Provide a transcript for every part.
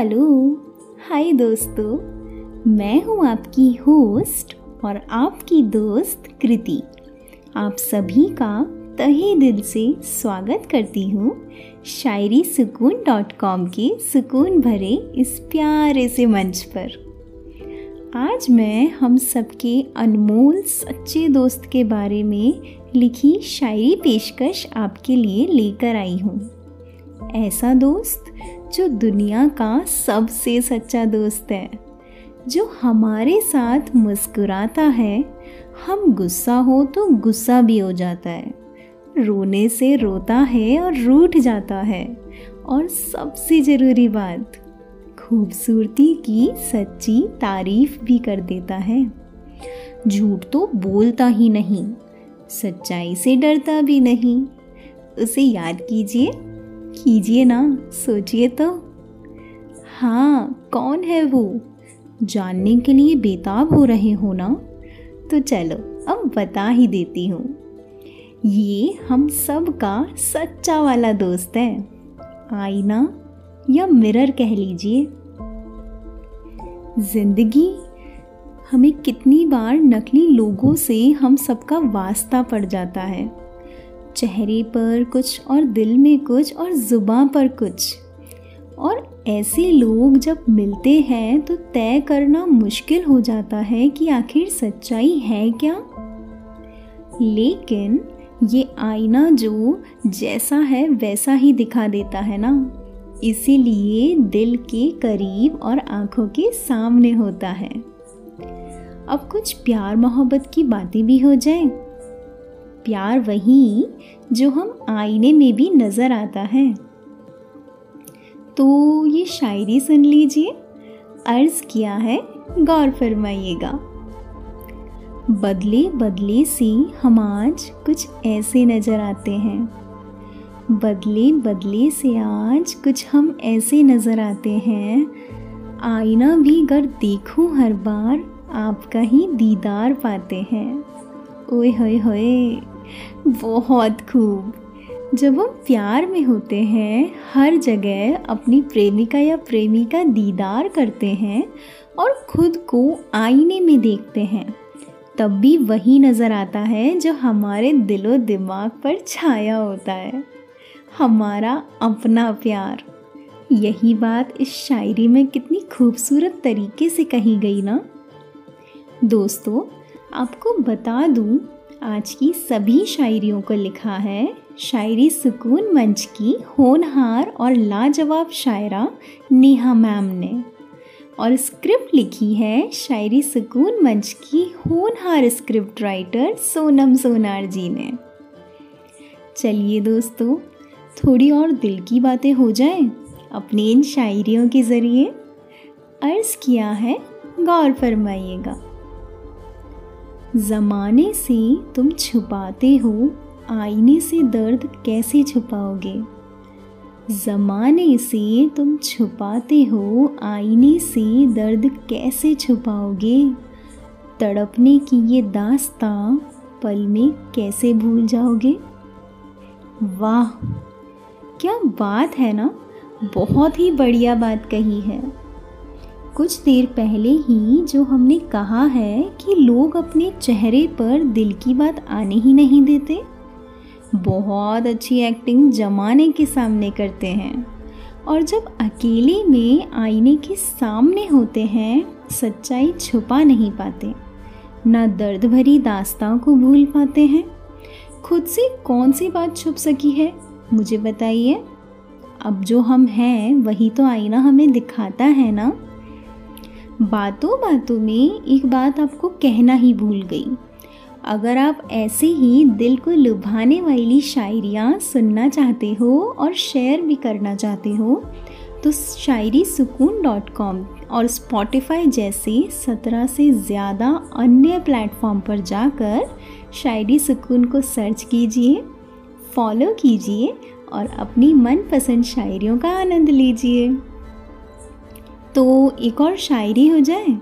Hello. हाय दोस्तों, मैं हूँ आपकी होस्ट और आपकी दोस्त कृति। आप सभी का तहे दिल से स्वागत करती हूँ शायरी सुकून डॉट कॉम के सुकून भरे इस प्यारे से मंच पर। आज मैं हम सबके अनमोल सच्चे दोस्त के बारे में लिखी शायरी पेशकश आपके लिए लेकर आई हूँ। ऐसा दोस्त जो दुनिया का सबसे सच्चा दोस्त है, जो हमारे साथ मुस्कुराता है। हम गुस्सा हो तो गुस्सा भी हो जाता है। रोने से रोता है और रूठ जाता है। और सबसे ज़रूरी बात, खूबसूरती की सच्ची तारीफ़ भी कर देता है। झूठ तो बोलता ही नहीं, सच्चाई से डरता भी नहीं। उसे याद कीजिए कीजिए ना, सोचिए तो। हाँ कौन है वो? जानने के लिए बेताब हो रहे हो ना? तो चलो, अब बता ही देती हूँ। ये हम सब का सच्चा वाला दोस्त है। आईना या मिरर कह लीजिए। ज़िंदगी? हमें कितनी बार नकली लोगों से हम सबका वास्ता पड़ जाता है। चेहरे पर कुछ और दिल में कुछ और ज़ुबान पर कुछ। और ऐसे लोग जब मिलते हैं तो तय करना मुश्किल हो जाता है कि आखिर सच्चाई है क्या। लेकिन ये आईना जो जैसा है, वैसा ही दिखा देता है ना। इसीलिए दिल के करीब और आँखों के सामने होता है। अब कुछ प्यार मोहब्बत की बातें भी हो जाए। प्यार वही जो हम आईने में भी नज़र आता है। तो ये शायरी सुन लीजिए। अर्ज़ किया है, गौर फरमाइएगा। बदले बदले से हम आज कुछ ऐसे नज़र आते हैं। बदले बदले से आज कुछ हम ऐसे नज़र आते हैं। आईना भी अगर देखूँ हर बार, आपका ही दीदार पाते हैं। ओए होए होए। बहुत खूब। जब हम प्यार में होते हैं, हर जगह अपनी प्रेमिका या प्रेमी का दीदार करते हैं और खुद को आईने में देखते हैं, तब भी वही नज़र आता है जो हमारे दिलो दिमाग पर छाया होता है। हमारा अपना प्यार। यही बात इस शायरी में कितनी खूबसूरत तरीके से कही गई ना? दोस्तों, आपको बता दूँ आज की सभी शायरियों को लिखा है शायरी सुकून मंच की होनहार और लाजवाब शायरा नेहा मैम ने। और स्क्रिप्ट लिखी है शायरी सुकून मंच की होनहार स्क्रिप्ट राइटर सोनम सोनार जी ने। चलिए दोस्तों, थोड़ी और दिल की बातें हो जाएँ अपनी इन शायरियों के ज़रिए। अर्ज़ किया है गौर फरमाइएगा। ज़माने से तुम छुपाते हो, आईने से दर्द कैसे छुपाओगे? ज़माने से तुम छुपाते हो, आईने से दर्द कैसे छुपाओगे? तड़पने की ये दास्ता पल में कैसे भूल जाओगे? वाह, क्या बात है ना? बहुत ही बढ़िया बात कही है। कुछ देर पहले ही जो हमने कहा है कि लोग अपने चेहरे पर दिल की बात आने ही नहीं देते। बहुत अच्छी एक्टिंग जमाने के सामने करते हैं। और जब अकेले में आईने के सामने होते हैं, सच्चाई छुपा नहीं पाते। ना दर्द भरी दास्तां को भूल पाते हैं। खुद से कौन सी बात छुप सकी है, मुझे बताइए। अब जो हम हैं, वही तो आईना हमें दिखाता है ना? बातों बातों में एक बात आपको कहना ही भूल गई। अगर आप ऐसे ही दिल को लुभाने वाली शायरियाँ सुनना चाहते हो और शेयर भी करना चाहते हो तो शायरी सुकून डॉट कॉम और स्पॉटिफाई जैसे सत्रह से ज़्यादा अन्य प्लेटफॉर्म पर जाकर शायरी सुकून को सर्च कीजिए, फॉलो कीजिए और अपनी मनपसंद शायरियों का आनंद लीजिए। तो एक और शायरी हो जाए?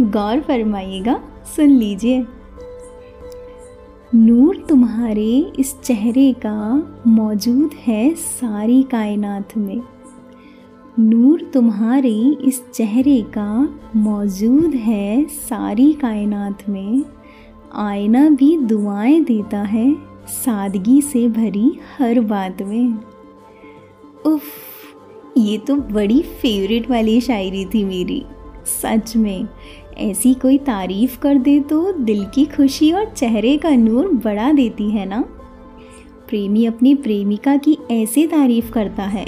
गौर फरमाइएगा, सुन लीजिए। नूर तुम्हारे इस चेहरे का मौजूद है सारी कायनात में। नूर तुम्हारे इस चेहरे का मौजूद है सारी कायनात में। आईना भी दुआएँ देता है सादगी से भरी हर बात में। उफ ये तो बड़ी फेवरेट वाली शायरी थी मेरी। सच में, ऐसी कोई तारीफ़ कर दे तो दिल की खुशी और चेहरे का नूर बढ़ा देती है ना? प्रेमी अपनी प्रेमिका की ऐसे तारीफ़ करता है,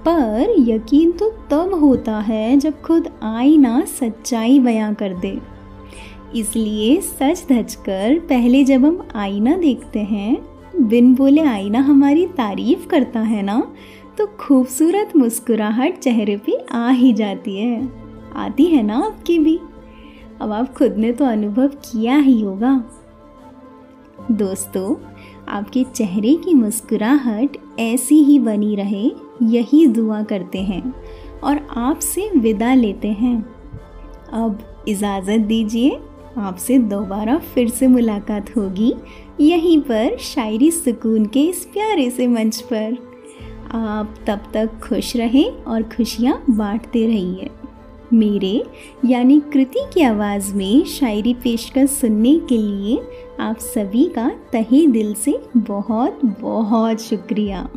पर यकीन तो तब होता है जब खुद आईना सच्चाई बयां कर दे। इसलिए सच धज कर पहले जब हम आईना देखते हैं, बिन बोले आईना हमारी तारीफ़ करता है ना? तो खूबसूरत मुस्कुराहट चेहरे पे आ ही जाती है। आती है ना आपकी भी? अब आप खुद ने तो अनुभव किया ही होगा। दोस्तों, आपके चेहरे की मुस्कुराहट ऐसी ही बनी रहे, यही दुआ करते हैं और आपसे विदा लेते हैं। अब इजाज़त दीजिए, आपसे दोबारा फिर से मुलाकात होगी, यहीं पर शायरी सुकून के इस प्यारे से मंच पर। आप तब तक खुश रहें और खुशियाँ बांटते रहिए। मेरे, यानी कृति की आवाज़ में शायरी पेशकश सुनने के लिए आप सभी का तहे दिल से बहुत बहुत शुक्रिया।